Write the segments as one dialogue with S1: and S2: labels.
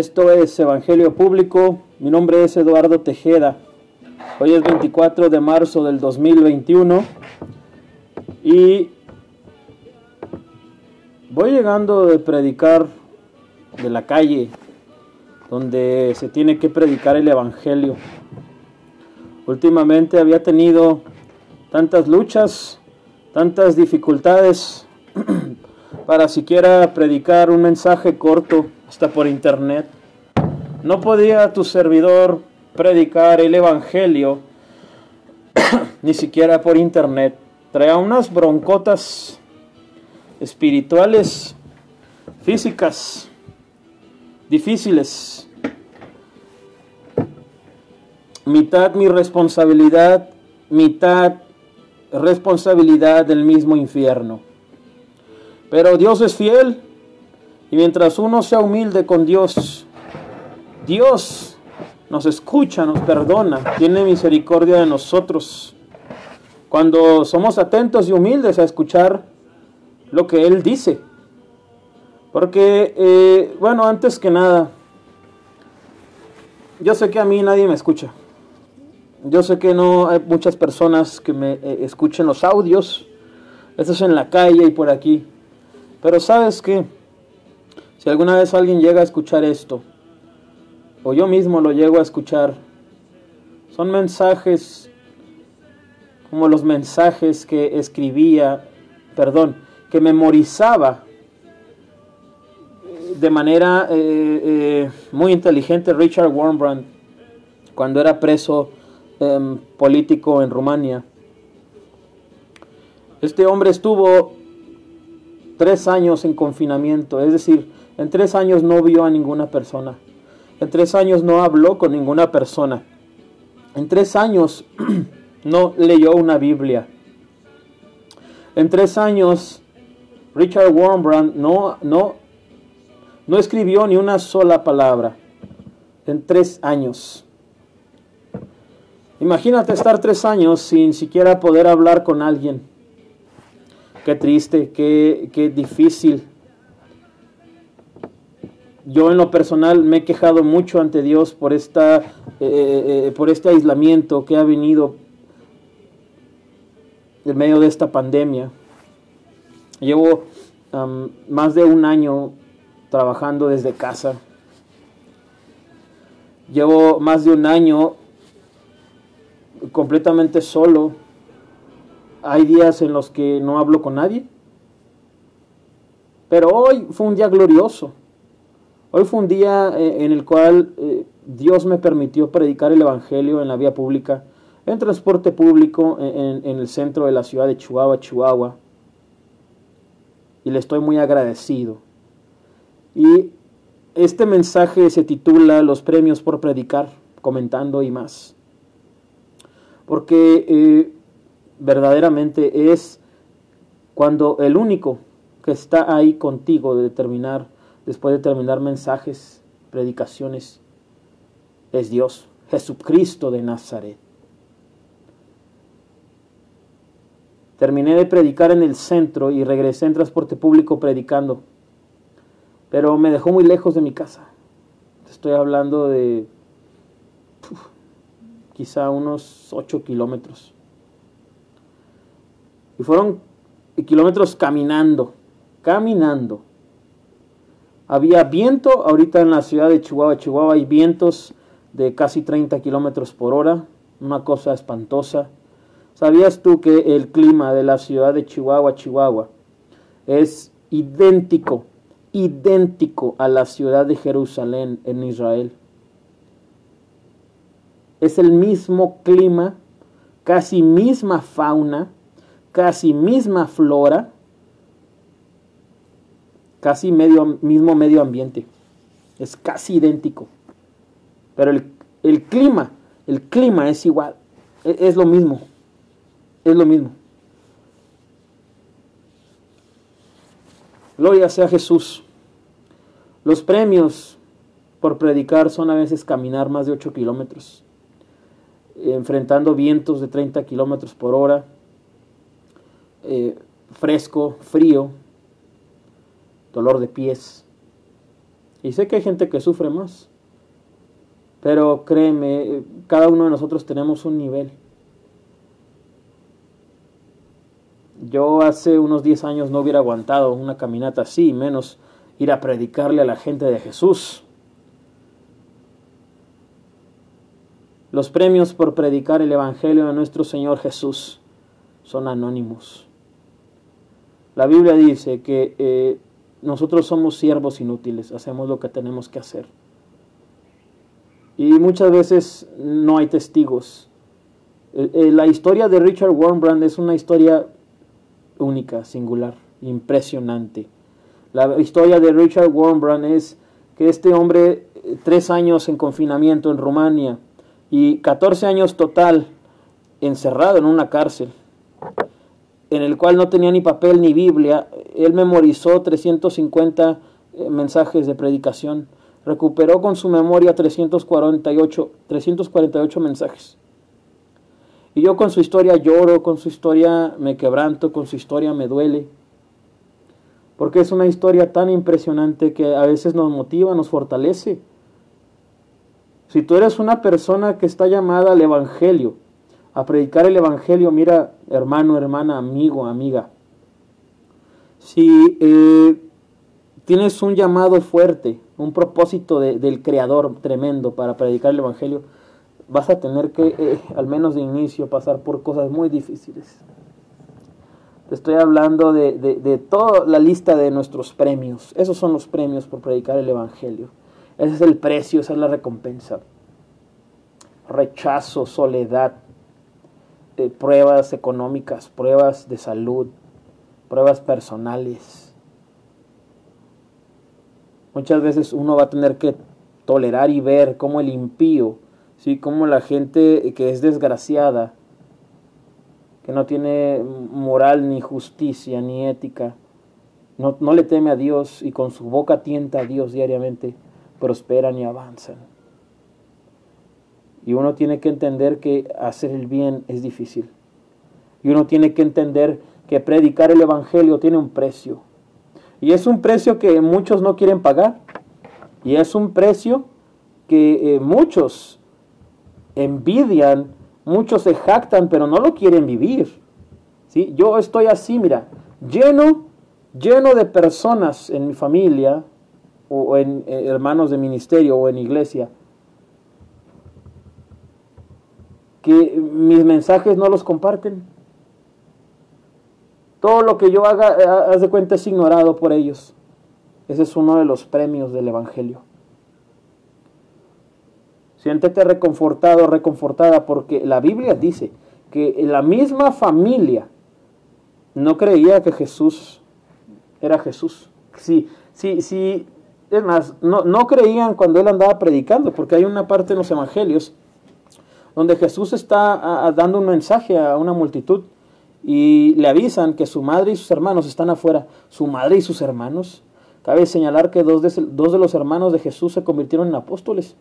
S1: Esto es Evangelio Público. Mi nombre es Eduardo Tejeda. Hoy es 24 de marzo del 2021 y voy llegando de predicar de la calle donde se tiene que predicar el Evangelio. Últimamente había tenido tantas luchas, tantas dificultades para siquiera predicar un mensaje corto hasta por internet. No podía tu servidor predicar el Evangelio ni siquiera por internet. Traía unas broncotas espirituales, físicas, difíciles. Mitad mi responsabilidad, mitad responsabilidad del mismo infierno. Pero Dios es fiel y mientras uno sea humilde con Dios, Dios nos escucha, nos perdona, tiene misericordia de nosotros. Cuando somos atentos y humildes a escuchar lo que Él dice. Porque, eh, bueno, antes que nada, yo sé que a mí nadie me escucha. Yo sé que no hay muchas personas que me eh, escuchen los audios. Esto es en la calle y por aquí. Pero sabes qué? Si alguna vez alguien llega a escuchar esto, o yo mismo lo llego a escuchar, son mensajes como los mensajes que escribía, perdón, que memorizaba de manera eh, eh, muy inteligente Richard Warmbrand cuando era preso em, político en Rumania. Este hombre estuvo tres años en confinamiento, es decir, en tres años no vio a ninguna persona. En tres años no habló con ninguna persona. En tres años no leyó una Biblia. En tres años Richard Warmbrand no, no, no escribió ni una sola palabra. En tres años. Imagínate estar tres años sin siquiera poder hablar con alguien. Qué triste, qué, qué difícil yo en lo personal me he quejado mucho ante Dios por, esta, eh, eh, eh, por este aislamiento que ha venido en medio de esta pandemia. Llevo más de un año trabajando desde casa. Llevo más de un año completamente solo. Hay días en los que no hablo con nadie. Pero hoy fue un día glorioso. Hoy fue un día eh, en el cual eh, Dios me permitió predicar el Evangelio en la vía pública, en transporte público, en, el centro de la ciudad de Chihuahua, Chihuahua. Y le estoy muy agradecido. Y este mensaje se titula Los premios por predicar, comentando y más. Porque eh, verdaderamente es cuando el único que está ahí contigo de determinar después de terminar mensajes, predicaciones, es Dios, Jesucristo de Nazaret. Terminé de predicar en el centro y regresé en transporte público predicando, pero me dejó muy lejos de mi casa. Estoy hablando de quizá unos 8 kilómetros. Y fueron kilómetros caminando, caminando. Había viento, ahorita en la ciudad de Chihuahua, Chihuahua hay vientos de casi 30 kilómetros por hora, una cosa espantosa. ¿Sabías tú que el clima de la ciudad de Chihuahua, Chihuahua, es idéntico, idéntico a la ciudad de Jerusalén en Israel? Es el mismo clima, casi misma fauna, casi misma flora, casi medio, mismo medio ambiente. Es casi idéntico. Pero el, clima, el clima es igual. Es, es lo mismo. Es lo mismo. Gloria sea Jesús. Los premios por predicar son a veces caminar más de 8 kilómetros, enfrentando vientos de 30 kilómetros por hora, eh, fresco, frío, dolor de pies. Y sé que hay gente que sufre más. Pero créeme, cada uno de nosotros tenemos un nivel. Yo hace unos 10 años no hubiera aguantado una caminata así, menos ir a predicarle a la gente de Jesús. Los premios por predicar el Evangelio de nuestro Señor Jesús son anónimos. La Biblia dice que eh, nosotros somos siervos inútiles, hacemos lo que tenemos que hacer. Y muchas veces no hay testigos. Eh, eh, la historia de Richard Wurmbrand es una historia única, singular, impresionante. La historia de Richard Wurmbrand es que este hombre, tres años en confinamiento en Rumania, y 14 años total encerrado en una cárcel, en el cual no tenía ni papel ni Biblia. Él memorizó 350 eh, mensajes de predicación, recuperó con su memoria 348, 348 mensajes. Y yo con su historia lloro, con su historia me quebranto, con su historia me duele. Porque es una historia tan impresionante que a veces nos motiva, nos fortalece. Si tú eres una persona que está llamada al Evangelio, a predicar el Evangelio, mira, hermano, hermana, amigo, amiga, si eh, tienes un llamado fuerte, un propósito del Creador tremendo para predicar el Evangelio, vas a tener que, eh, al menos de inicio, pasar por cosas muy difíciles. Te estoy hablando de, de toda la lista de nuestros premios. Esos son los premios por predicar el Evangelio. Ese es el precio, esa es la recompensa. Rechazo, soledad, eh, pruebas económicas, pruebas de salud, pruebas personales. Muchas veces uno va a tener que tolerar y ver cómo el impío, ¿sí? cómo la gente que es desgraciada, que no tiene moral ni justicia ni ética, no, no le teme a Dios y con su boca tienta a Dios diariamente, prosperan y avanzan. Y uno tiene que entender que hacer el bien es difícil. Y uno tiene que entender que predicar el Evangelio tiene un precio. Y es un precio que muchos no quieren pagar. Y es un precio que eh, muchos envidian, muchos se jactan, pero no lo quieren vivir. ¿Sí? Yo estoy así, mira, lleno, lleno de personas en mi familia, o en eh, hermanos de ministerio o en iglesia, que mis mensajes no los comparten. Todo lo que yo haga, eh, haz de cuenta, es ignorado por ellos. Ese es uno de los premios del Evangelio. Siéntete reconfortado, reconfortada, porque la Biblia dice que la misma familia no creía que Jesús era Jesús. Sí, sí, sí es más, no, no creían cuando él andaba predicando, porque hay una parte en los evangelios donde Jesús está dando un mensaje a una multitud y le avisan que su madre y sus hermanos están afuera. Su madre y sus hermanos. Cabe señalar que dos de, los hermanos de Jesús se convirtieron en apóstoles.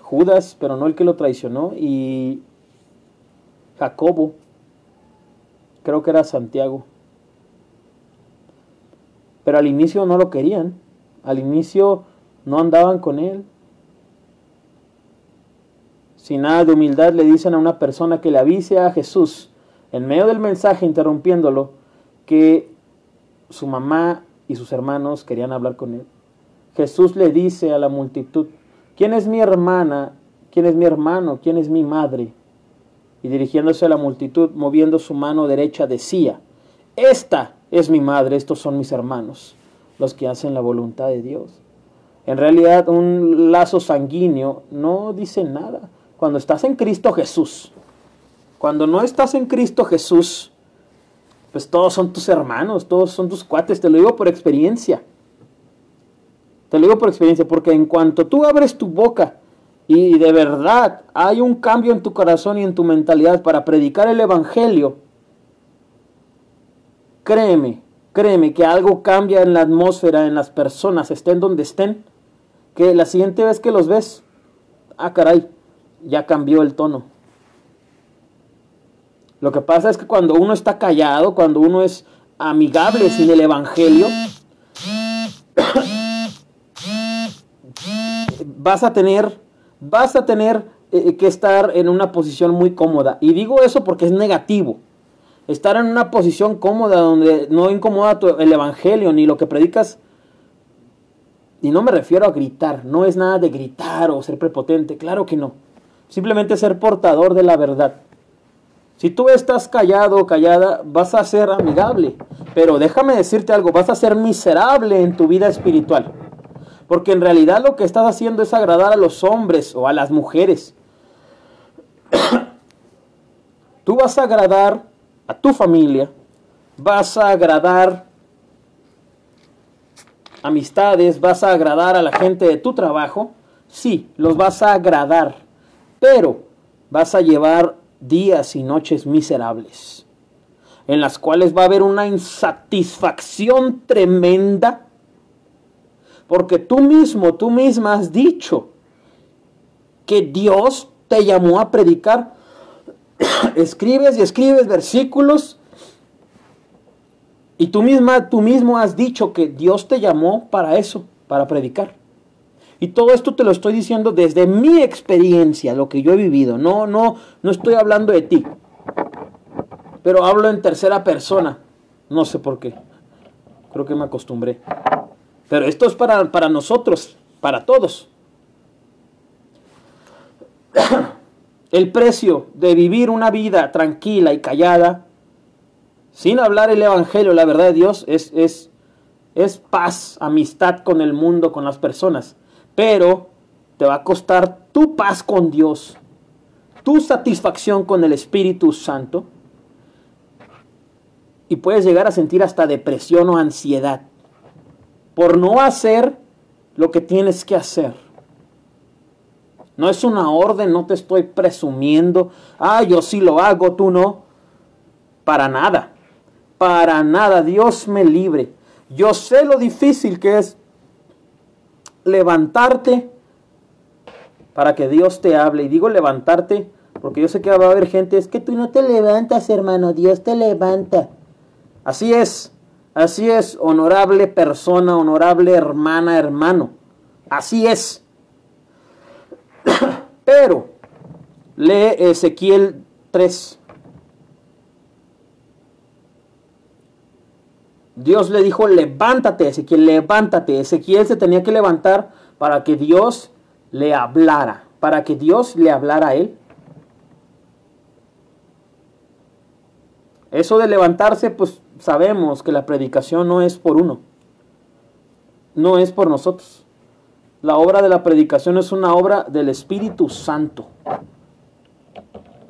S1: Judas, pero no el que lo traicionó, y Jacobo, creo que era Santiago. Pero al inicio no lo querían, al inicio no andaban con él. Sin nada de humildad le dicen a una persona que le avise a Jesús, en medio del mensaje interrumpiéndolo, que su mamá y sus hermanos querían hablar con él. Jesús le dice a la multitud, ¿quién es mi hermana? ¿Quién es mi hermano? ¿Quién es mi madre? Y dirigiéndose a la multitud, moviendo su mano derecha, decía, esta es mi madre, estos son mis hermanos, los que hacen la voluntad de Dios. En realidad un lazo sanguíneo no dice nada. Cuando estás en Cristo Jesús, cuando no estás en Cristo Jesús, pues todos son tus hermanos, todos son tus cuates, te lo digo por experiencia. Te lo digo por experiencia, porque en cuanto tú abres tu boca y de verdad hay un cambio en tu corazón y en tu mentalidad para predicar el Evangelio, Créeme, créeme que algo cambia en la atmósfera, en las personas, estén donde estén, que la siguiente vez que los ves, ah, caray, ya cambió el tono. Lo que pasa es que cuando uno está callado, cuando uno es amigable sin el Evangelio, vas a tener, vas a tener eh, que estar en una posición muy cómoda. Y digo eso porque es negativo. Estar en una posición cómoda donde no incomoda el evangelio ni lo que predicas. Y no me refiero a gritar, no es nada de gritar o ser prepotente, claro que no. Simplemente ser portador de la verdad. Si tú estás callado o callada, vas a ser amigable. Pero déjame decirte algo, vas a ser miserable en tu vida espiritual. Porque en realidad lo que estás haciendo es agradar a los hombres o a las mujeres. tú vas a agradar a tu familia, vas a agradar amistades, vas a agradar a la gente de tu trabajo. Sí, los vas a agradar. Pero vas a llevar días y noches miserables, en las cuales va a haber una insatisfacción tremenda, porque tú mismo, tú misma has dicho que Dios te llamó a predicar. escribes y escribes versículos y tú misma, tú mismo has dicho que Dios te llamó para eso, para predicar. Y todo esto te lo estoy diciendo desde mi experiencia, lo que yo he vivido. No, no, no estoy hablando de ti. Pero hablo en tercera persona. No sé por qué. Creo que me acostumbré. Pero esto es para, para nosotros, para todos. El precio de vivir una vida tranquila y callada, sin hablar el Evangelio, la verdad de Dios, es, es, es paz, amistad con el mundo, con las personas pero te va a costar tu paz con Dios, tu satisfacción con el Espíritu Santo, y puedes llegar a sentir hasta depresión o ansiedad por no hacer lo que tienes que hacer. No es una orden, no te estoy presumiendo, ah, yo sí lo hago, tú no. Para nada, para nada, Dios me libre. Yo sé lo difícil que es levantarte para que Dios te hable. Y digo levantarte porque yo sé que va a haber gente, es que tú no te levantas, hermano, Dios te levanta. Así es, así es, honorable persona, honorable hermana, hermano. Así es. Pero lee Ezequiel 3. Dios le dijo, levántate, Ezequiel, levántate. Ezequiel se tenía que levantar para que Dios le hablara, para que Dios le hablara a él. Eso de levantarse, pues sabemos que la predicación no es por uno, no es por nosotros. La obra de la predicación es una obra del Espíritu Santo.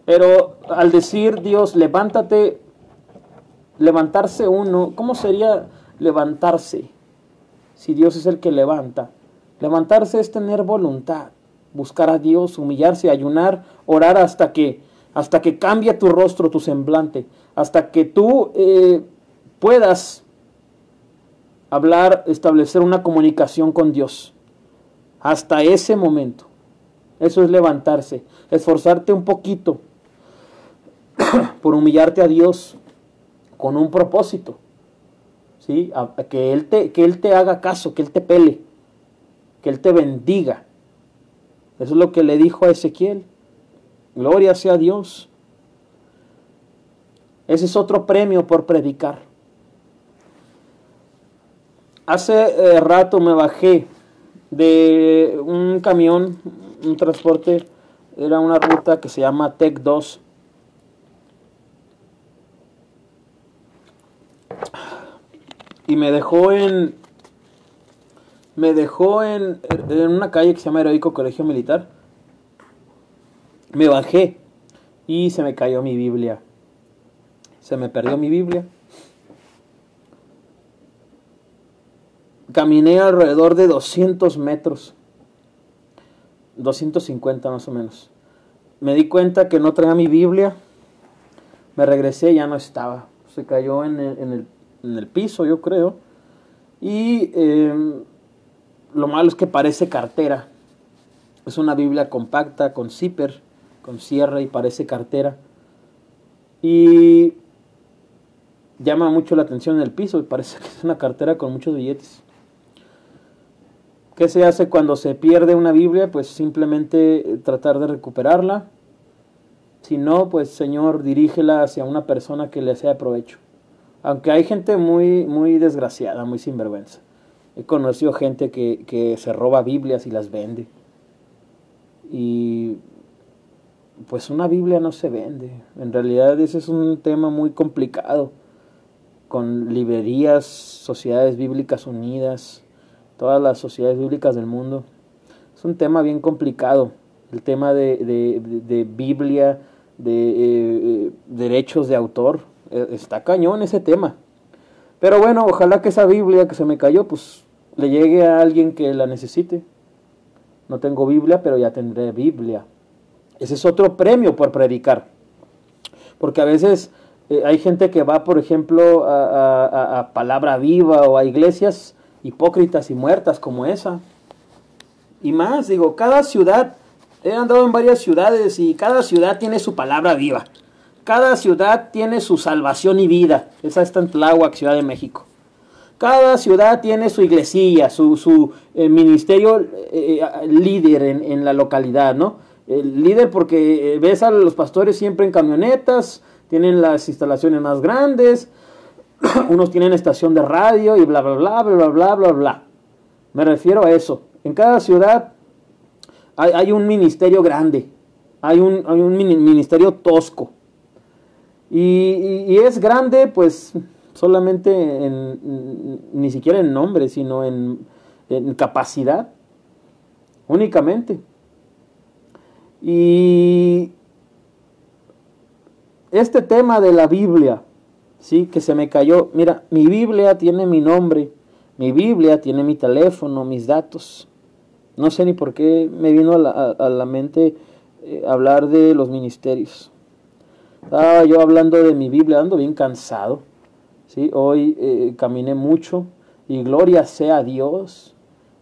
S1: Pero al decir Dios, levántate, levantarse uno, ¿cómo sería levantarse? Si Dios es el que levanta. Levantarse es tener voluntad, buscar a Dios, humillarse, ayunar, orar hasta que, hasta que cambie tu rostro, tu semblante, hasta que tú eh, puedas hablar, establecer una comunicación con Dios. Hasta ese momento. Eso es levantarse, esforzarte un poquito por humillarte a Dios, con un propósito. ¿sí? que, él te, que Él te haga caso, que Él te pele, que Él te bendiga. Eso es lo que le dijo a Ezequiel. Gloria sea Dios. Ese es otro premio por predicar. Hace eh, rato me bajé de un camión, un transporte, era una ruta que se llama Tech 2 y me dejó en me dejó en, en una calle que se llama Heroico Colegio Militar. Me bajé y se me cayó mi Biblia. Se me perdió mi Biblia. Caminé alrededor de 200 metros. 250 más o menos. Me di cuenta que no traía mi Biblia. Me regresé y ya no estaba. Se cayó en el, en el en el piso, yo creo. Y em, lo malo es que parece cartera. Es una Biblia compacta, con zipper, con cierre y parece cartera. Y llama mucho la atención en el piso y parece que es una cartera con muchos billetes. ¿Qué se hace cuando se pierde una Biblia? Pues simplemente tratar de recuperarla. Si no, pues Señor, dirígela hacia una persona que le sea provecho. Aunque hay gente muy, muy desgraciada, muy sinvergüenza. He conocido gente que, que se roba Biblias y las vende. Y pues una Biblia no se vende. En realidad ese es un tema muy complicado, con librerías, sociedades bíblicas unidas, todas las sociedades bíblicas del mundo. Es un tema bien complicado, el tema de, de, Biblia, de eh, derechos de autor. E, está cañón ese tema. Pero bueno, ojalá que esa Biblia que se me cayó, pues le llegue a alguien que la necesite. No tengo Biblia, pero ya tendré Biblia. Ese es otro premio por predicar. Porque a veces eh, hay gente que va, por ejemplo, a, palabra viva o a iglesias hipócritas y muertas como esa. Y más, digo, cada ciudad, he andado en varias ciudades y cada ciudad tiene su palabra viva. Cada ciudad tiene su salvación y vida. Esa está en Tláhuac, Ciudad de México. Cada ciudad tiene su iglesilla, su, su eh, ministerio eh, líder en, en la localidad, ¿no? el líder porque eh, ves a los pastores siempre en camionetas, tienen las instalaciones más grandes, unos tienen estación de radio y bla, bla, bla, bla, bla, bla, bla. Me refiero a eso. En cada ciudad hay, un ministerio grande, hay un, un ministerio tosco. Y, es grande, pues, solamente en, ni siquiera en nombre, sino en, capacidad, únicamente. Y este tema de la Biblia, sí, que se me cayó. Mira, mi Biblia tiene mi nombre, mi Biblia tiene mi teléfono, mis datos. No sé ni por qué me vino a la, mente eh, hablar de los ministerios. Estaba yo hablando de mi Biblia, ando bien cansado. ¿sí? Hoy eh, caminé mucho y gloria sea a Dios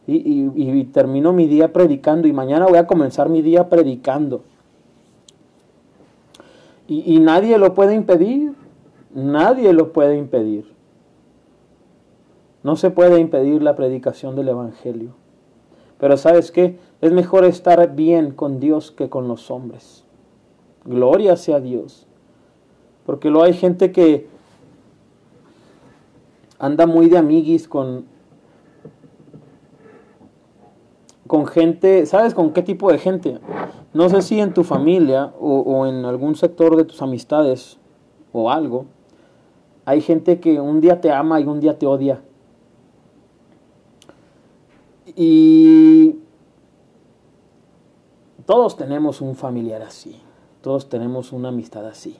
S1: y, termino mi día predicando y mañana voy a comenzar mi día predicando. Y, y nadie lo puede impedir, nadie lo puede impedir. No se puede impedir la predicación del Evangelio. Pero sabes qué? Es mejor estar bien con Dios que con los hombres. Gloria sea a Dios. Porque luego hay gente que anda muy de amiguis con, con gente, ¿sabes con qué tipo de gente? No sé si en tu familia o, en algún sector de tus amistades o algo, hay gente que un día te ama y un día te odia. Y todos tenemos un familiar así, todos tenemos una amistad así.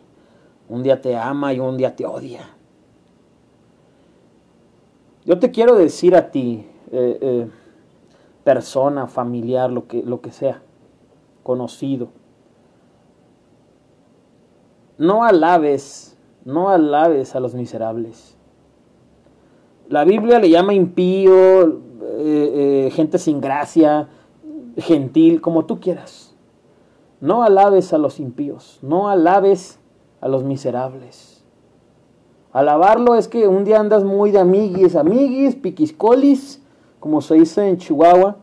S1: Un día te ama y un día te odia. Yo te quiero decir a ti, eh, eh, persona, familiar, lo que, lo que sea, conocido. No alabes, no alabes a los miserables. La Biblia le llama impío, eh, gente sin gracia, gentil, como tú quieras. No alabes a los impíos, no alabes a los miserables. Alabarlo es que un día andas muy de amiguis, amiguis, piquiscolis, como se dice en Chihuahua,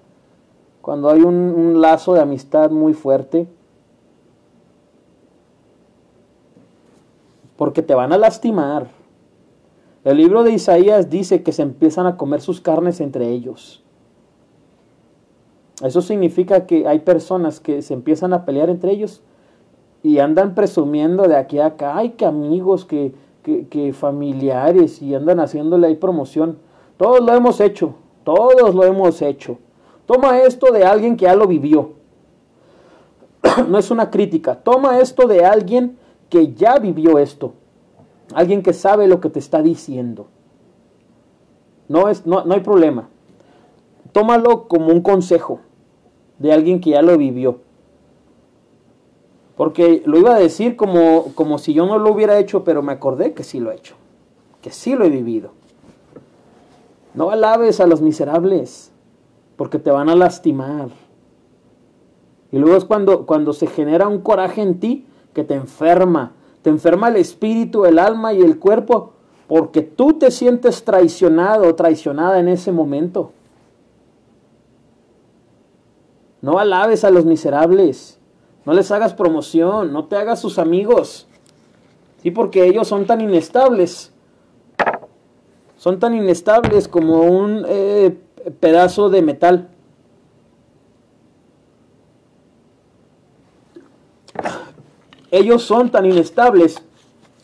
S1: cuando hay un, lazo de amistad muy fuerte, porque te van a lastimar. El libro de Isaías dice que se empiezan a comer sus carnes entre ellos. Eso significa que hay personas que se empiezan a pelear entre ellos y andan presumiendo de aquí a acá, ay, que amigos, que, que, familiares y andan haciéndole ahí promoción. Todos lo hemos hecho. Todos lo hemos hecho. Toma esto de alguien que ya lo vivió. no es una crítica. Toma esto de alguien que ya vivió esto. Alguien que sabe lo que te está diciendo. No, es, no, no hay problema. Tómalo como un consejo de alguien que ya lo vivió. Porque lo iba a decir como, como si yo no lo hubiera hecho, pero me acordé que sí lo he hecho. Que sí lo he vivido. No alabes a los miserables, porque te van a lastimar. Y luego es cuando, cuando se genera un coraje en ti que te enferma. Te enferma el espíritu, el alma y el cuerpo, porque tú te sientes traicionado o traicionada en ese momento. No alabes a los miserables. No les hagas promoción. No te hagas sus amigos. Sí, porque ellos son tan inestables. Son tan inestables como un eh, pedazo de metal. Ellos son tan inestables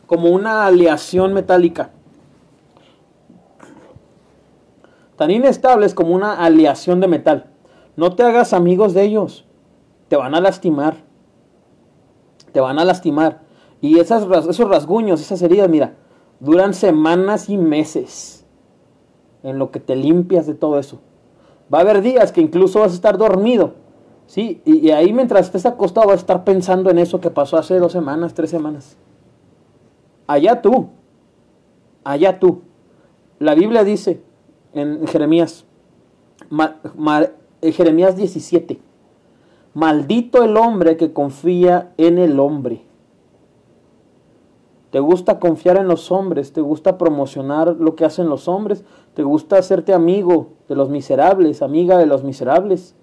S1: como una aleación metálica. Tan inestables como una aleación de metal. No te hagas amigos de ellos. Te van a lastimar. Te van a lastimar. Y esas, esos rasguños, esas heridas, mira, duran semanas y meses en lo que te limpias de todo eso. Va a haber días que incluso vas a estar dormido. ¿sí? Y, ahí mientras estés acostado vas a estar pensando en eso que pasó hace dos semanas, tres semanas. Allá tú. Allá tú. La Biblia dice en Jeremías, Jeremías 17, maldito el hombre que confía en el hombre. ¿Te gusta confiar en los hombres? ¿Te gusta promocionar lo que hacen los hombres? ¿Te gusta hacerte amigo de los miserables, amiga de los miserables?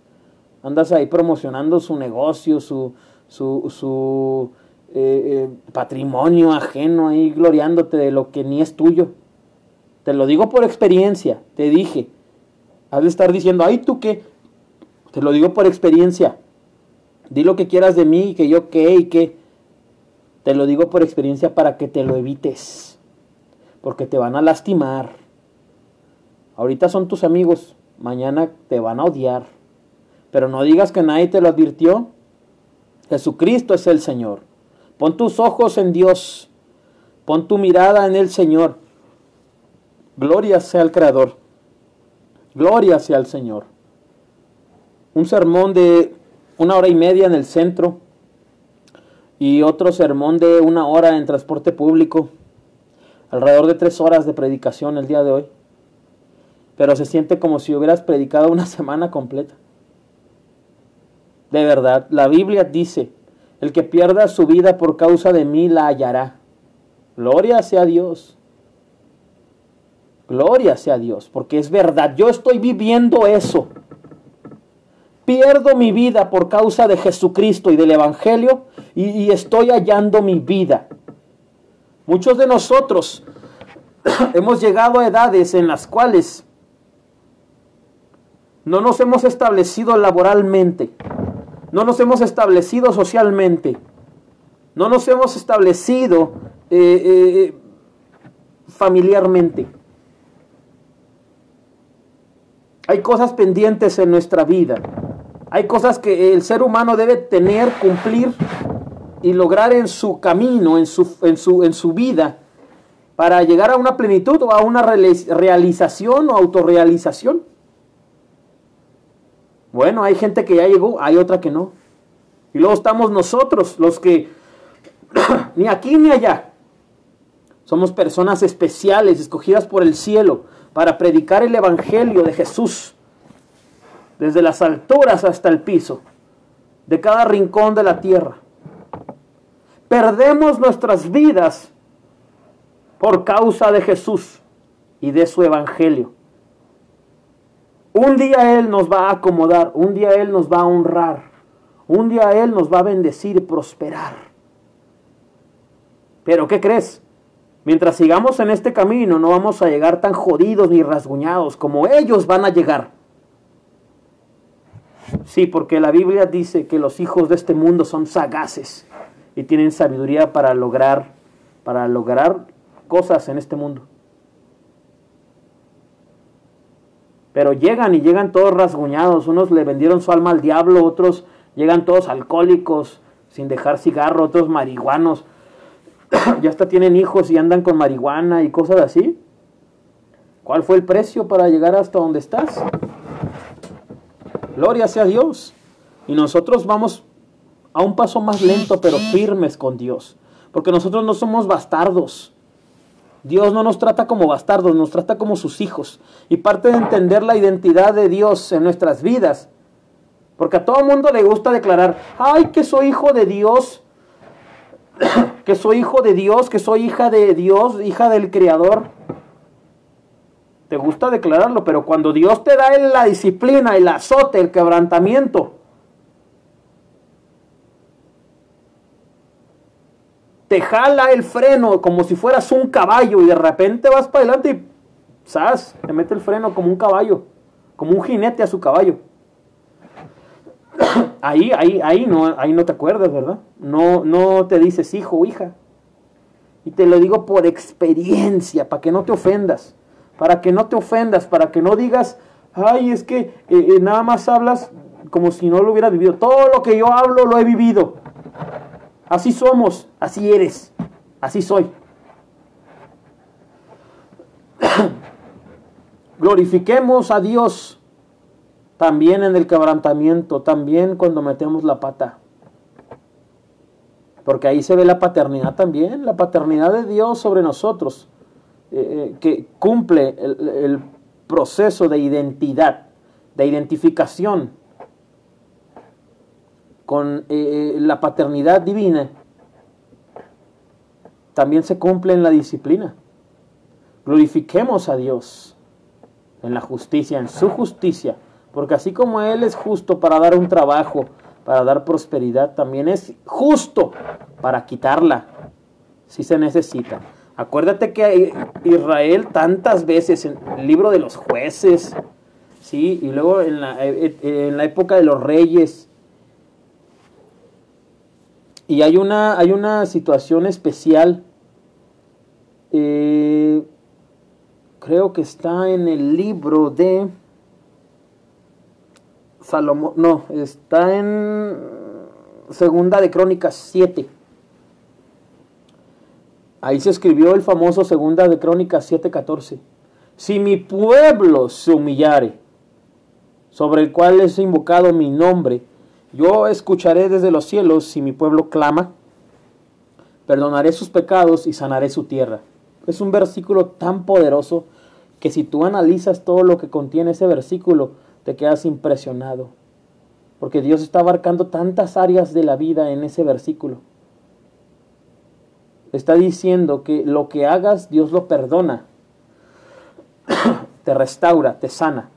S1: Andas ahí promocionando su negocio, su, su, su eh, eh, patrimonio ajeno, ahí gloriándote de lo que ni es tuyo. Te lo digo por experiencia, te dije. Has de estar diciendo, ay, ¿tú qué? Te lo digo por experiencia. Di lo que quieras de mí, que yo qué y qué. Te lo digo por experiencia para que te lo evites. Porque te van a lastimar. Ahorita son tus amigos, mañana te van a odiar. Pero no digas que nadie te lo advirtió. Jesucristo es el Señor. Pon tus ojos en Dios. Pon tu mirada en el Señor. Gloria sea al Creador. Gloria sea al Señor. Un sermón de una hora y media en el centro y otro sermón de una hora en transporte público. Alrededor de tres horas de predicación el día de hoy. Pero se siente como si hubieras predicado una semana completa. De verdad, la Biblia dice, el que pierda su vida por causa de mí la hallará. Gloria sea Dios. Gloria sea Dios, porque es verdad, yo estoy viviendo eso. Pierdo mi vida por causa de Jesucristo y del Evangelio y, estoy hallando mi vida. Muchos de nosotros hemos llegado a edades en las cuales no nos hemos establecido laboralmente, no nos hemos establecido socialmente, no nos hemos establecido eh, eh, familiarmente. Hay cosas pendientes en nuestra vida. Hay cosas que el ser humano debe tener, cumplir y lograr en su camino, en su, en su, en su vida, para llegar a una plenitud o a una realización o autorrealización. Bueno, hay gente que ya llegó, hay otra que no. Y luego estamos nosotros, los que ni aquí ni allá. Somos personas especiales, escogidas por el cielo, para predicar el Evangelio de Jesús, desde las alturas hasta el piso, de cada rincón de la tierra. Perdemos nuestras vidas por causa de Jesús y de su Evangelio. Un día Él nos va a acomodar, un día Él nos va a honrar, un día Él nos va a bendecir y prosperar. Pero ¿qué crees? Mientras sigamos en este camino no vamos a llegar tan jodidos ni rasguñados como ellos van a llegar. Sí, porque la Biblia dice que los hijos de este mundo son sagaces y tienen sabiduría para lograr para lograr cosas en este mundo. Pero llegan y llegan todos rasguñados. Unos le vendieron su alma al diablo, otros llegan todos alcohólicos, sin dejar cigarro, otros marihuanos. ya hasta tienen hijos y andan con marihuana y cosas así. ¿Cuál fue el precio para llegar hasta donde estás? Gloria sea Dios. Y nosotros vamos a un paso más lento, pero firmes con Dios. Porque nosotros no somos bastardos. Dios no nos trata como bastardos, nos trata como sus hijos. Y parte de entender la identidad de Dios en nuestras vidas. Porque a todo mundo le gusta declarar, ay, que soy hijo de Dios, que soy hijo de Dios, que soy hija de Dios, hija del Creador te gusta declararlo, pero cuando Dios te da la disciplina, el azote, el quebrantamiento, te jala el freno como si fueras un caballo y de repente vas para adelante y ¡zas! te mete el freno como un caballo, como un jinete a su caballo. Ahí, ahí, ahí no, ahí no te acuerdas, ¿verdad? No, no te dices hijo o hija. Y te lo digo por experiencia, para que no te ofendas para que no te ofendas, para que no digas, ay, es que eh, eh, nada más hablas como si no lo hubiera vivido. Todo lo que yo hablo lo he vivido. Así somos, así eres, así soy. Glorifiquemos a Dios también en el quebrantamiento, también cuando metemos la pata. Porque ahí se ve la paternidad también, la paternidad de Dios sobre nosotros, eh, eh, que cumple el proceso de identidad, de identificación con eh, la paternidad divina, también se cumple en la disciplina. Glorifiquemos a Dios en la justicia, en su justicia, porque así como Él es justo para dar un trabajo, para dar prosperidad, también es justo para quitarla, si se necesita. Acuérdate que Israel tantas veces en el libro de los jueces, ¿sí? y luego en la, eh, eh, en la época de los reyes, y hay una, hay una situación especial, eh, creo que está en el libro de Salomón, no, está en Segunda de Crónicas 7. Ahí se escribió el famoso Segunda de Crónicas 7:14. Si mi pueblo se humillare, sobre el cual es invocado mi nombre, yo escucharé desde los cielos si mi pueblo clama, perdonaré sus pecados y sanaré su tierra. Es un versículo tan poderoso que si tú analizas todo lo que contiene ese versículo, te quedas impresionado. Porque Dios está abarcando tantas áreas de la vida en ese versículo. Está diciendo que lo que hagas, Dios lo perdona, te restaura, te sana.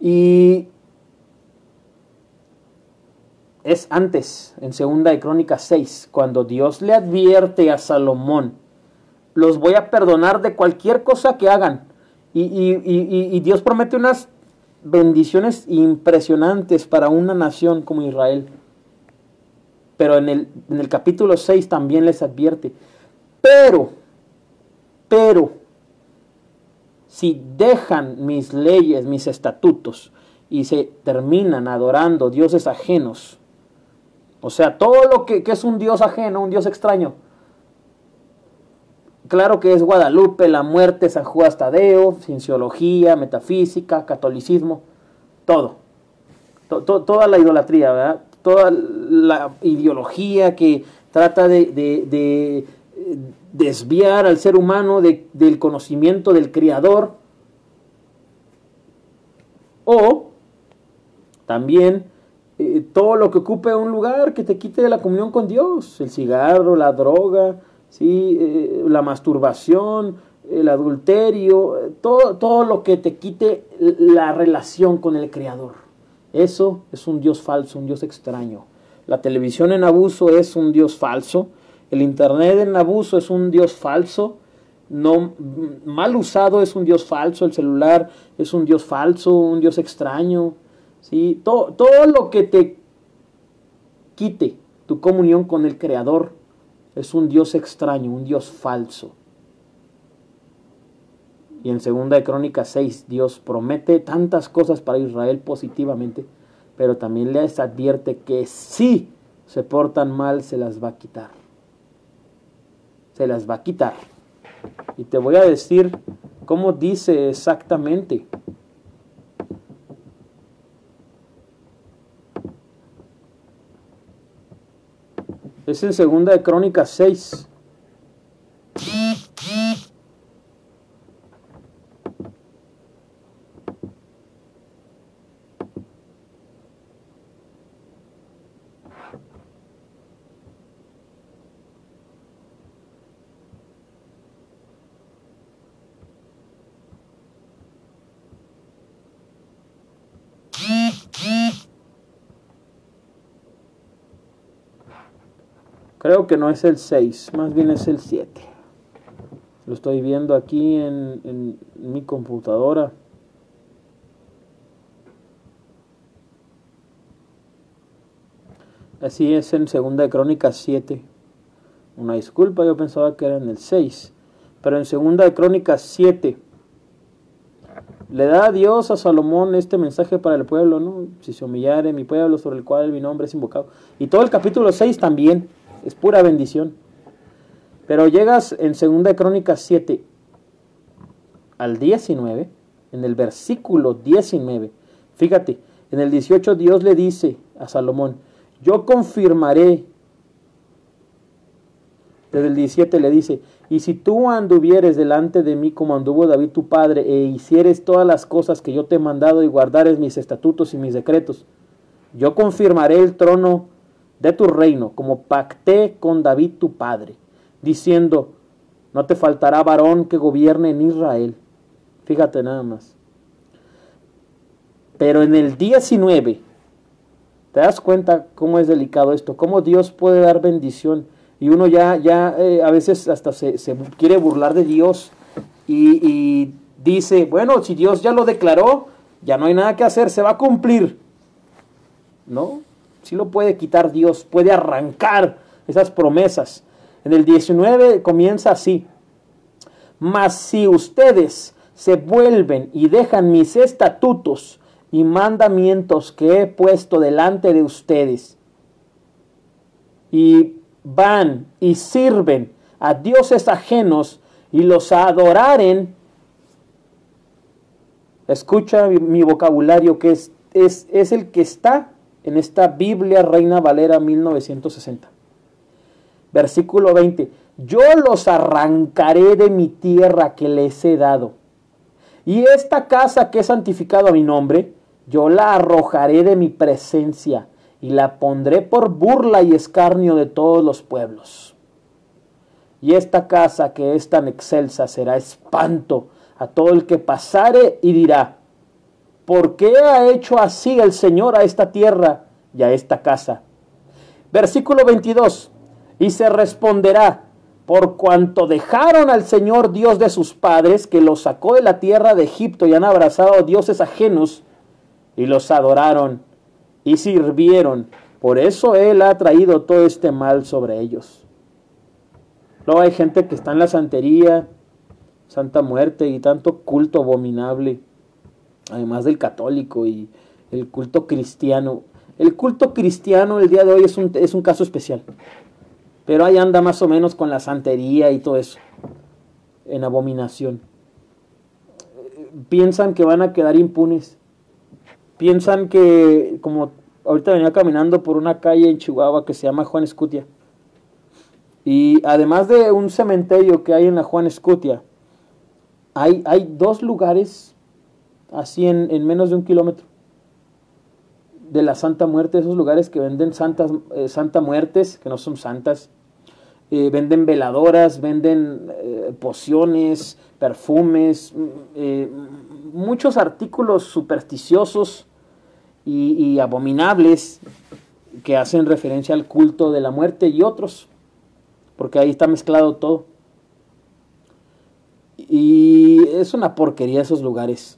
S1: Y es antes, en segunda de Crónicas 6, cuando Dios le advierte a Salomón, los voy a perdonar de cualquier cosa que hagan. Y, Dios promete unas bendiciones impresionantes para una nación como Israel. Pero en el, en el capítulo 6 también les advierte, pero, pero, si dejan mis leyes, mis estatutos, y se terminan adorando dioses ajenos, o sea, todo lo que, es un Dios ajeno, un Dios extraño. Claro que es Guadalupe, la muerte, San Juan Tadeo, cienciología, metafísica, catolicismo, todo. toda la idolatría, ¿verdad? Toda la ideología que trata de, de desviar al ser humano del conocimiento del Creador. O también eh, todo lo que ocupe un lugar que te quite la comunión con Dios, el cigarro, la droga, ¿sí? Eh, la masturbación, el adulterio, eh, todo, todo lo que te quite la relación con el Creador. Eso es un Dios falso, un Dios extraño. La televisión en abuso es un Dios falso. El Internet en abuso es un Dios falso. No, mal usado es un Dios falso. El celular es un Dios falso, un Dios extraño. ¿sí? Todo, todo lo que te quite tu comunión con el Creador es un Dios extraño, un Dios falso. Y en segunda de Crónicas 6 Dios promete tantas cosas para Israel positivamente, pero también les advierte que si se portan mal se las va a quitar. Se las va a quitar. Y te voy a decir cómo dice exactamente Es en segunda de Crónicas 6. Creo que no es el 6, más bien es el 7. Lo estoy viendo aquí en, mi computadora. Así es en Segunda de Crónicas 7. Una disculpa, yo pensaba que era en el 6. Pero en Segunda de Crónicas 7 le da a Dios a Salomón este mensaje para el pueblo, ¿no? Si se humillare mi pueblo sobre el cual mi nombre es invocado. Y todo el capítulo 6 también es pura bendición. Pero llegas en Segunda de Crónicas 7 al 19, en el versículo 19. Fíjate, en el 18 Dios le dice a Salomón, yo confirmaré. Desde el 17 le dice, y si tú anduvieres delante de mí como anduvo David tu padre, e hicieres todas las cosas que yo te he mandado y guardares mis estatutos y mis decretos, yo confirmaré el trono de tu reino, como pacté con David tu padre, diciendo, no te faltará varón que gobierne en Israel. Fíjate nada más. Pero en el 19, ¿te das cuenta cómo es delicado esto? Cómo Dios puede dar bendición y uno ya, ya eh, a veces hasta se, quiere burlar de Dios y, dice, bueno, si Dios ya lo declaró, ya no hay nada que hacer, se va a cumplir. No, sí lo puede quitar Dios, puede arrancar esas promesas. En el 19 comienza así. Mas si ustedes se vuelven y dejan mis estatutos y mandamientos que he puesto delante de ustedes y van y sirven a dioses ajenos y los adoraren, escucha mi, vocabulario que es, es, es el que está en esta Biblia Reina Valera 1960. Versículo 20. Yo los arrancaré de mi tierra que les he dado. Y esta casa que he santificado a mi nombre, yo la arrojaré de mi presencia y la pondré por burla y escarnio de todos los pueblos. Y esta casa que es tan excelsa será espanto a todo el que pasare y dirá, ¿por qué ha hecho así el Señor a esta tierra y a esta casa? Versículo 22, y se responderá, por cuanto dejaron al Señor Dios de sus padres, que los sacó de la tierra de Egipto y han abrazado dioses ajenos, y los adoraron y sirvieron. Por eso Él ha traído todo este mal sobre ellos. Luego hay gente que está en la santería, Santa Muerte y tanto culto abominable, además del católico y el culto cristiano. El culto cristiano el día de hoy es un, es un caso especial, pero ahí anda más o menos con la santería y todo eso, en abominación. Piensan que van a quedar impunes piensan que, como ahorita venía caminando por una calle en Chihuahua que se llama Juan Escutia, y además de un cementerio que hay en la Juan Escutia, hay, hay dos lugares así en, menos de un kilómetro de la Santa Muerte, esos lugares que venden santas, eh, Santa Muertes, que no son santas, eh, venden veladoras, venden eh, pociones, perfumes, mm, muchos artículos supersticiosos y, abominables que hacen referencia al culto de la muerte y otros, porque ahí está mezclado todo. Y es una porquería esos lugares.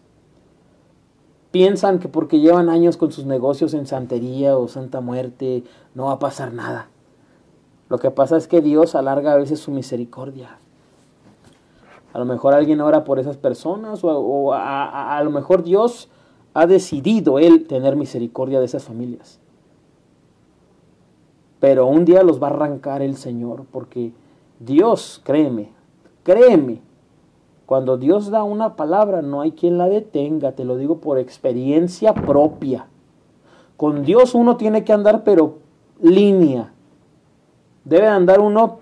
S1: Piensan que porque llevan años con sus negocios en santería o santa muerte, no va a pasar nada. Lo que pasa es que Dios alarga a veces su misericordia. A lo mejor alguien ora por esas personas o, a, lo mejor Dios ha decidido Él tener misericordia de esas familias. Pero un día los va a arrancar el Señor, porque Dios, créeme, créeme, cuando Dios da una palabra no hay quien la detenga, te lo digo por experiencia propia. Con Dios uno tiene que andar pero línea. Debe andar uno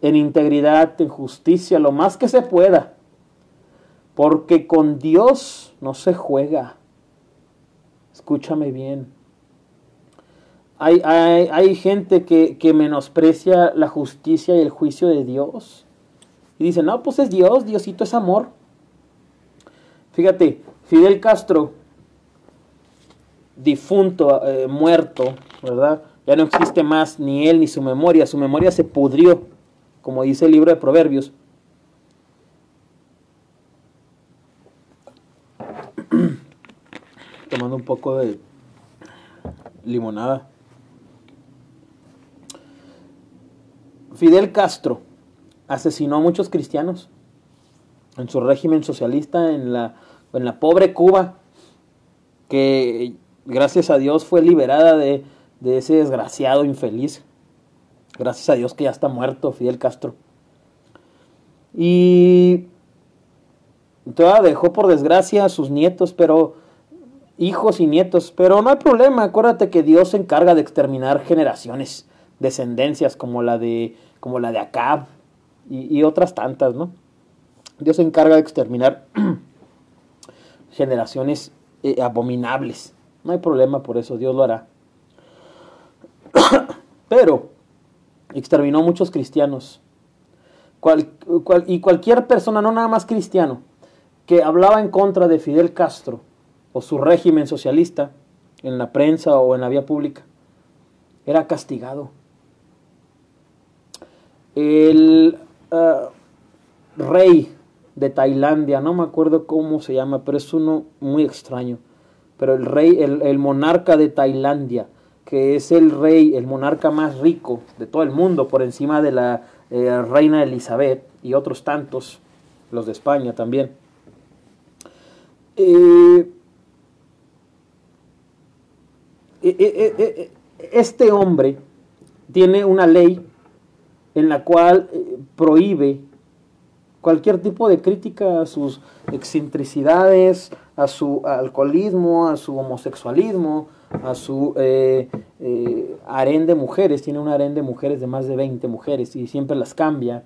S1: en integridad, en justicia, lo más que se pueda. Porque con Dios no se juega. Escúchame bien. Hay, hay, gente que, que, menosprecia la justicia y el juicio de Dios. Y dice, no, pues es Dios, Diosito es amor. Fíjate, Fidel Castro, difunto, eh, muerto, ¿verdad? Ya no existe más ni él ni su memoria. Su memoria se pudrió, como dice el libro de Proverbios. Tomando un poco de limonada. Fidel Castro asesinó a muchos cristianos en su régimen socialista, en la, en la pobre Cuba, que gracias a Dios fue liberada de, de ese desgraciado infeliz. Gracias a Dios que ya está muerto Fidel Castro. Y todavía dejó por desgracia a sus nietos, pero hijos y nietos, pero no hay problema, acuérdate que Dios se encarga de exterminar generaciones, descendencias como la de como la de Acab y, otras tantas, ¿no? Dios se encarga de exterminar generaciones eh, abominables. No hay problema por eso, Dios lo hará. Pero exterminó muchos cristianos. y cualquier persona, no nada más cristiano, que hablaba en contra de Fidel Castro o su régimen socialista en la prensa o en la vía pública, era castigado. El ah, rey de Tailandia, no me acuerdo cómo se llama, pero es uno muy extraño. Pero el rey, el, monarca de Tailandia, que es el rey, el monarca más rico de todo el mundo, por encima de la eh, reina Elizabeth y otros tantos, los de España también. Eh, eh, este hombre tiene una ley en la cual prohíbe cualquier tipo de crítica a sus excentricidades, a su alcoholismo, a su homosexualismo, a su eh, eh, harén de mujeres, tiene un harén de mujeres de más de 20 mujeres y siempre las cambia,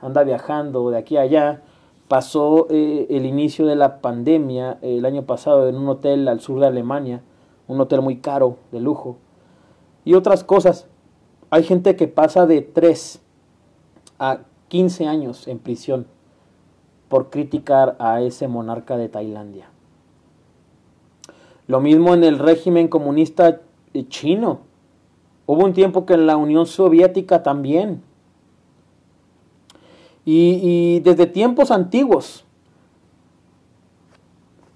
S1: anda viajando de aquí a allá, pasó eh, el inicio de la pandemia el año pasado en un hotel al sur de Alemania, un hotel muy caro, de lujo, y otras cosas. Hay gente que pasa de 3 a 15 años en prisión por criticar a ese monarca de Tailandia. Lo mismo en el régimen comunista chino. Hubo un tiempo que en la Unión Soviética también. Y, desde tiempos antiguos,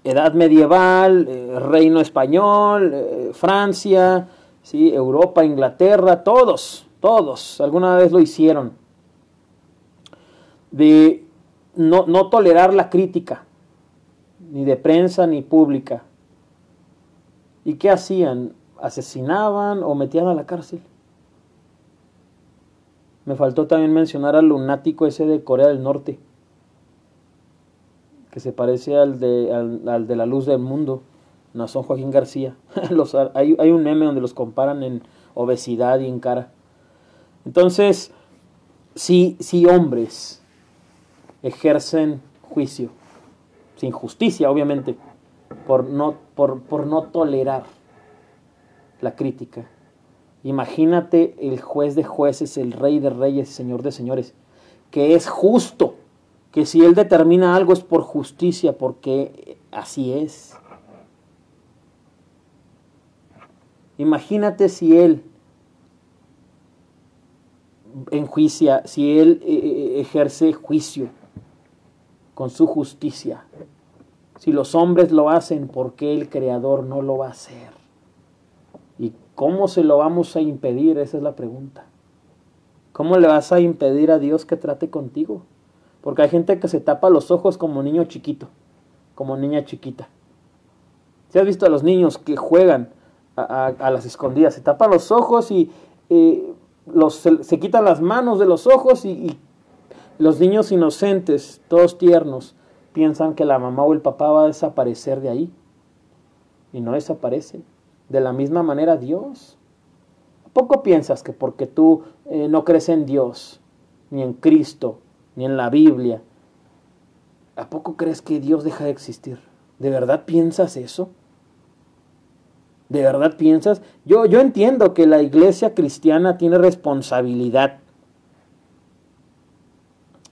S1: edad medieval, eh, reino español, eh, Francia, ¿sí? Europa, Inglaterra, todos, todos, alguna vez lo hicieron. De no, no tolerar la crítica, ni de prensa ni pública. ¿Y qué hacían? ¿Asesinaban o metían a la cárcel? Me faltó también mencionar al lunático ese de Corea del Norte, que se parece al de, al, de la luz del mundo, Nazón Joaquín García. los, hay, hay un meme donde los comparan en obesidad y en cara. Entonces, si, si hombres ejercen juicio, sin justicia obviamente, por no, por, por no tolerar la crítica. Imagínate el juez de jueces, el rey de reyes, señor de señores, que es justo, que si él determina algo es por justicia, porque así es. Imagínate si él enjuicia, si él eh, eh, ejerce juicio con su justicia. Si los hombres lo hacen, ¿por qué el Creador no lo va a hacer? ¿Y cómo se lo vamos a impedir? Esa es la pregunta. ¿Cómo le vas a impedir a Dios que trate contigo? Porque hay gente que se tapa los ojos como niño chiquito, como niña chiquita. Si has visto a los niños que juegan a, las escondidas, se tapan los ojos y eh, se, quitan las manos de los ojos y los niños inocentes, todos tiernos, piensan que la mamá o el papá va a desaparecer de ahí. Y no desaparece. De la misma manera Dios. ¿A poco piensas que porque tú eh, no crees en Dios, ni en Cristo, ni en la Biblia, ¿a poco crees que Dios deja de existir? ¿De verdad piensas eso? ¿De verdad piensas? Yo, yo entiendo que la iglesia cristiana tiene responsabilidad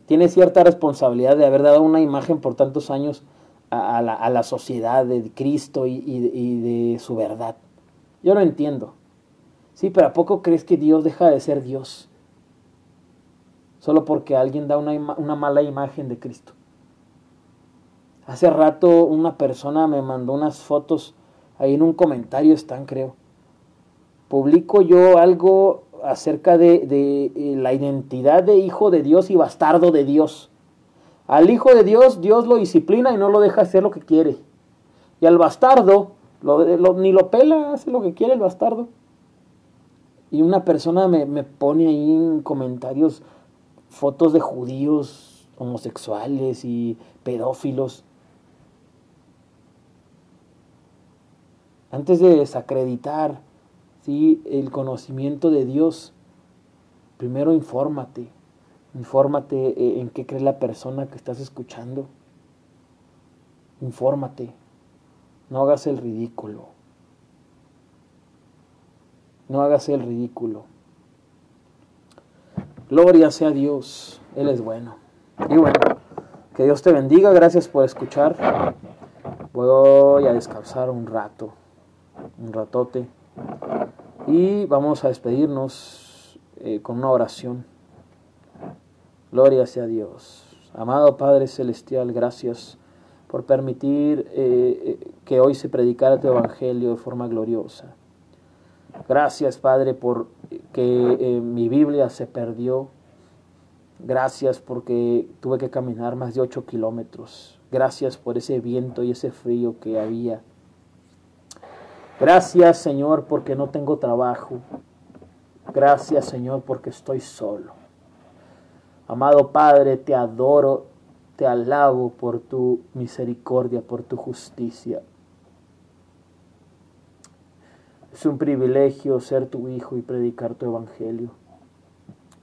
S1: tiene cierta responsabilidad de haber dado una imagen por tantos años a, la, sociedad de Cristo y, de su verdad. Yo lo entiendo. Sí, pero ¿a poco crees que Dios deja de ser Dios? Solo porque alguien da una, una mala imagen de Cristo. Hace rato una persona me mandó unas fotos, ahí en un comentario están creo. Publico yo algo acerca de, eh, la identidad de hijo de Dios y bastardo de Dios. Al hijo de Dios, Dios lo disciplina y no lo deja hacer lo que quiere. Y al bastardo, ni lo pela, hace lo que quiere el bastardo. Y una persona me, me pone ahí en comentarios fotos de judíos homosexuales y pedófilos. Antes de desacreditar ¿sí? el conocimiento de Dios, primero infórmate. Infórmate eh, en qué cree la persona que estás escuchando. Infórmate. No hagas el ridículo. No hagas el ridículo. Gloria sea Dios. Él es bueno. Y bueno, que Dios te bendiga. Gracias por escuchar. Voy a descansar un rato. Un ratote. Y vamos a despedirnos eh, con una oración. Gloria sea Dios. Amado Padre Celestial, gracias por permitir eh, eh, que hoy se predicara tu Evangelio de forma gloriosa. Gracias, Padre, por que mi Biblia se perdió. Gracias porque tuve que caminar más de ocho kilómetros. Gracias por ese viento y ese frío que había. Gracias, Señor, porque no tengo trabajo. Gracias, Señor, porque estoy solo. Amado Padre, te adoro, te alabo por tu misericordia, por tu justicia. Es un privilegio ser tu hijo y predicar tu evangelio.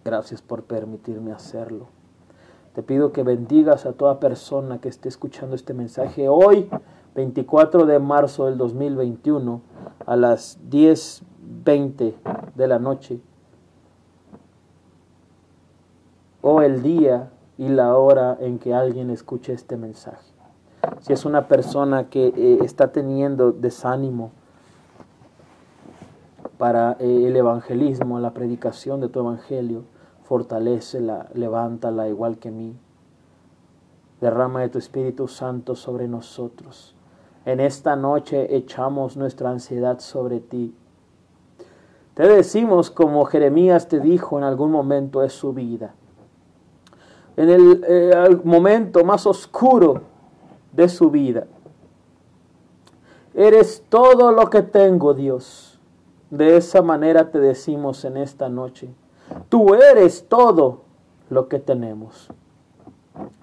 S1: Gracias por permitirme hacerlo. Te pido que bendigas a toda persona que esté escuchando este mensaje hoy 24 de marzo del 2021 a las 10.20 de la noche o el día y la hora en que alguien escuche este mensaje. Si es una persona que eh, está teniendo desánimo para eh, el evangelismo, la predicación de tu evangelio, fortalecela, levántala igual que mí. Derrama de tu Espíritu Santo sobre nosotros en esta noche echamos nuestra ansiedad sobre ti. Te decimos como Jeremías te dijo en algún momento de su vida. En el, eh, momento más oscuro de su vida. Eres todo lo que tengo, Dios. De esa manera te decimos en esta noche. Tú eres todo lo que tenemos.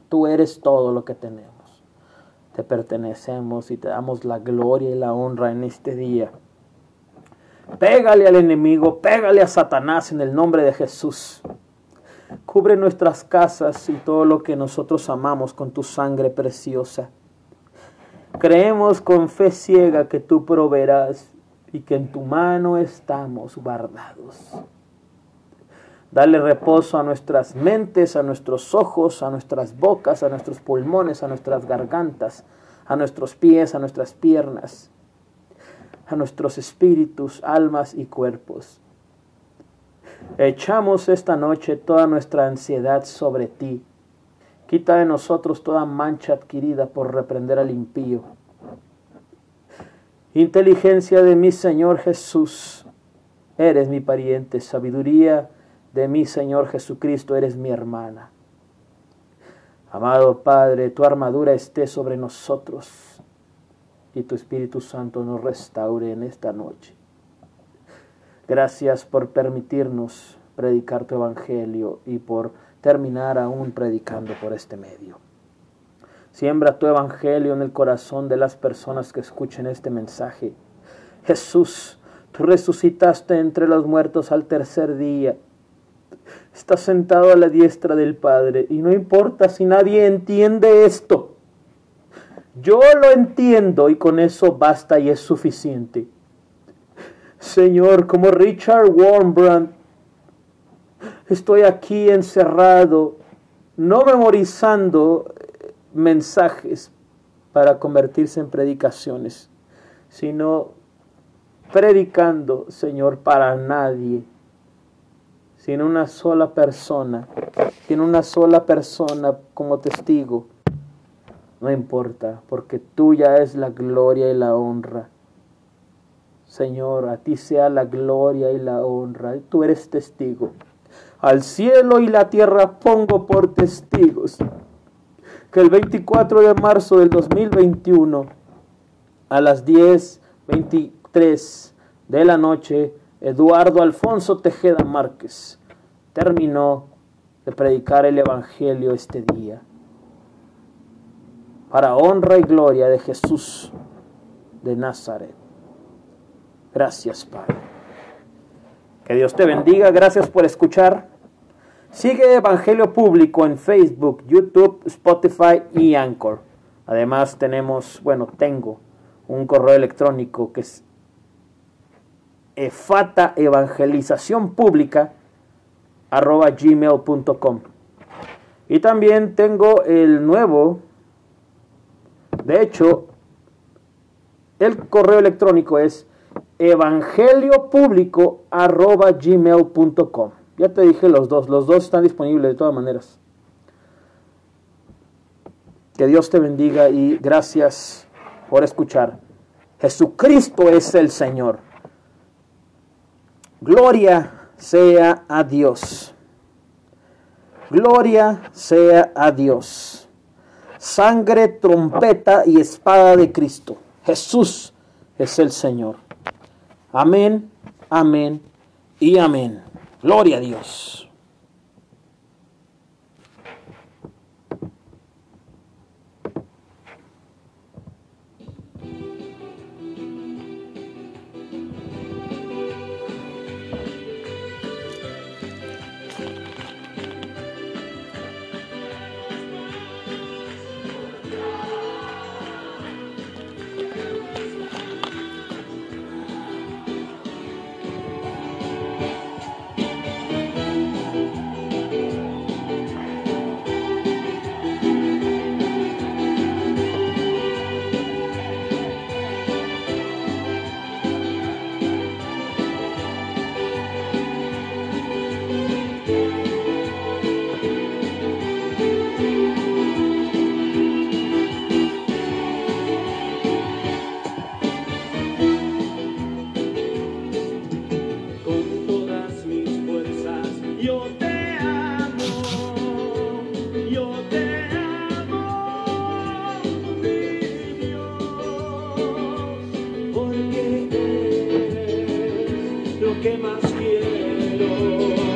S1: Tú eres todo lo que tenemos te pertenecemos y te damos la gloria y la honra en este día. Pégale al enemigo, pégale a Satanás en el nombre de Jesús. Cubre nuestras casas y todo lo que nosotros amamos con tu sangre preciosa. Creemos con fe ciega que tú proveerás y que en tu mano estamos guardados. Dale reposo a nuestras mentes, a nuestros ojos, a nuestras bocas, a nuestros pulmones, a nuestras gargantas, a nuestros pies, a nuestras piernas, a nuestros espíritus, almas y cuerpos. Echamos esta noche toda nuestra ansiedad sobre ti. Quita de nosotros toda mancha adquirida por reprender al impío. Inteligencia de mi Señor Jesús, eres mi pariente, sabiduría de mi Señor Jesucristo, eres mi hermana. Amado Padre, tu armadura esté sobre nosotros y tu Espíritu Santo nos restaure en esta noche. Gracias por permitirnos predicar tu Evangelio y por terminar aún predicando por este medio. Siembra tu Evangelio en el corazón de las personas que escuchen este mensaje. Jesús, tú resucitaste entre los muertos al tercer día está sentado a la diestra del Padre. Y no importa si nadie entiende esto. Yo lo entiendo y con eso basta y es suficiente. Señor, como Richard Warmbrand, estoy aquí encerrado, no memorizando mensajes para convertirse en predicaciones, sino predicando, Señor, para nadie, sin una sola persona, sin una sola persona como testigo. No importa, porque tuya es la gloria y la honra. Señor, a ti sea la gloria y la honra. Tú eres testigo. Al cielo y la tierra pongo por testigos que el 24 de marzo del 2021 a las 10.23 de la noche, Eduardo Alfonso Tejeda Márquez terminó de predicar el Evangelio este día para honra y gloria de Jesús de Nazaret. Gracias, Padre. Que Dios te bendiga. Gracias por escuchar. Sigue Evangelio Público en Facebook, YouTube, Spotify y Anchor. Además tenemos, bueno, tengo un correo electrónico que es efata evangelización pública arroba gmail.com y también tengo el nuevo de hecho el correo electrónico es evangeliopúblico.gmail.com. Ya te dije los dos, los dos están disponibles de todas maneras. Que Dios te bendiga y gracias por escuchar. Jesucristo es el Señor. Gloria sea a Dios. Gloria sea a Dios. Sangre, trompeta y espada de Cristo. Jesús es el Señor. Amén, amén y amén. Gloria a Dios.
S2: que más quiero.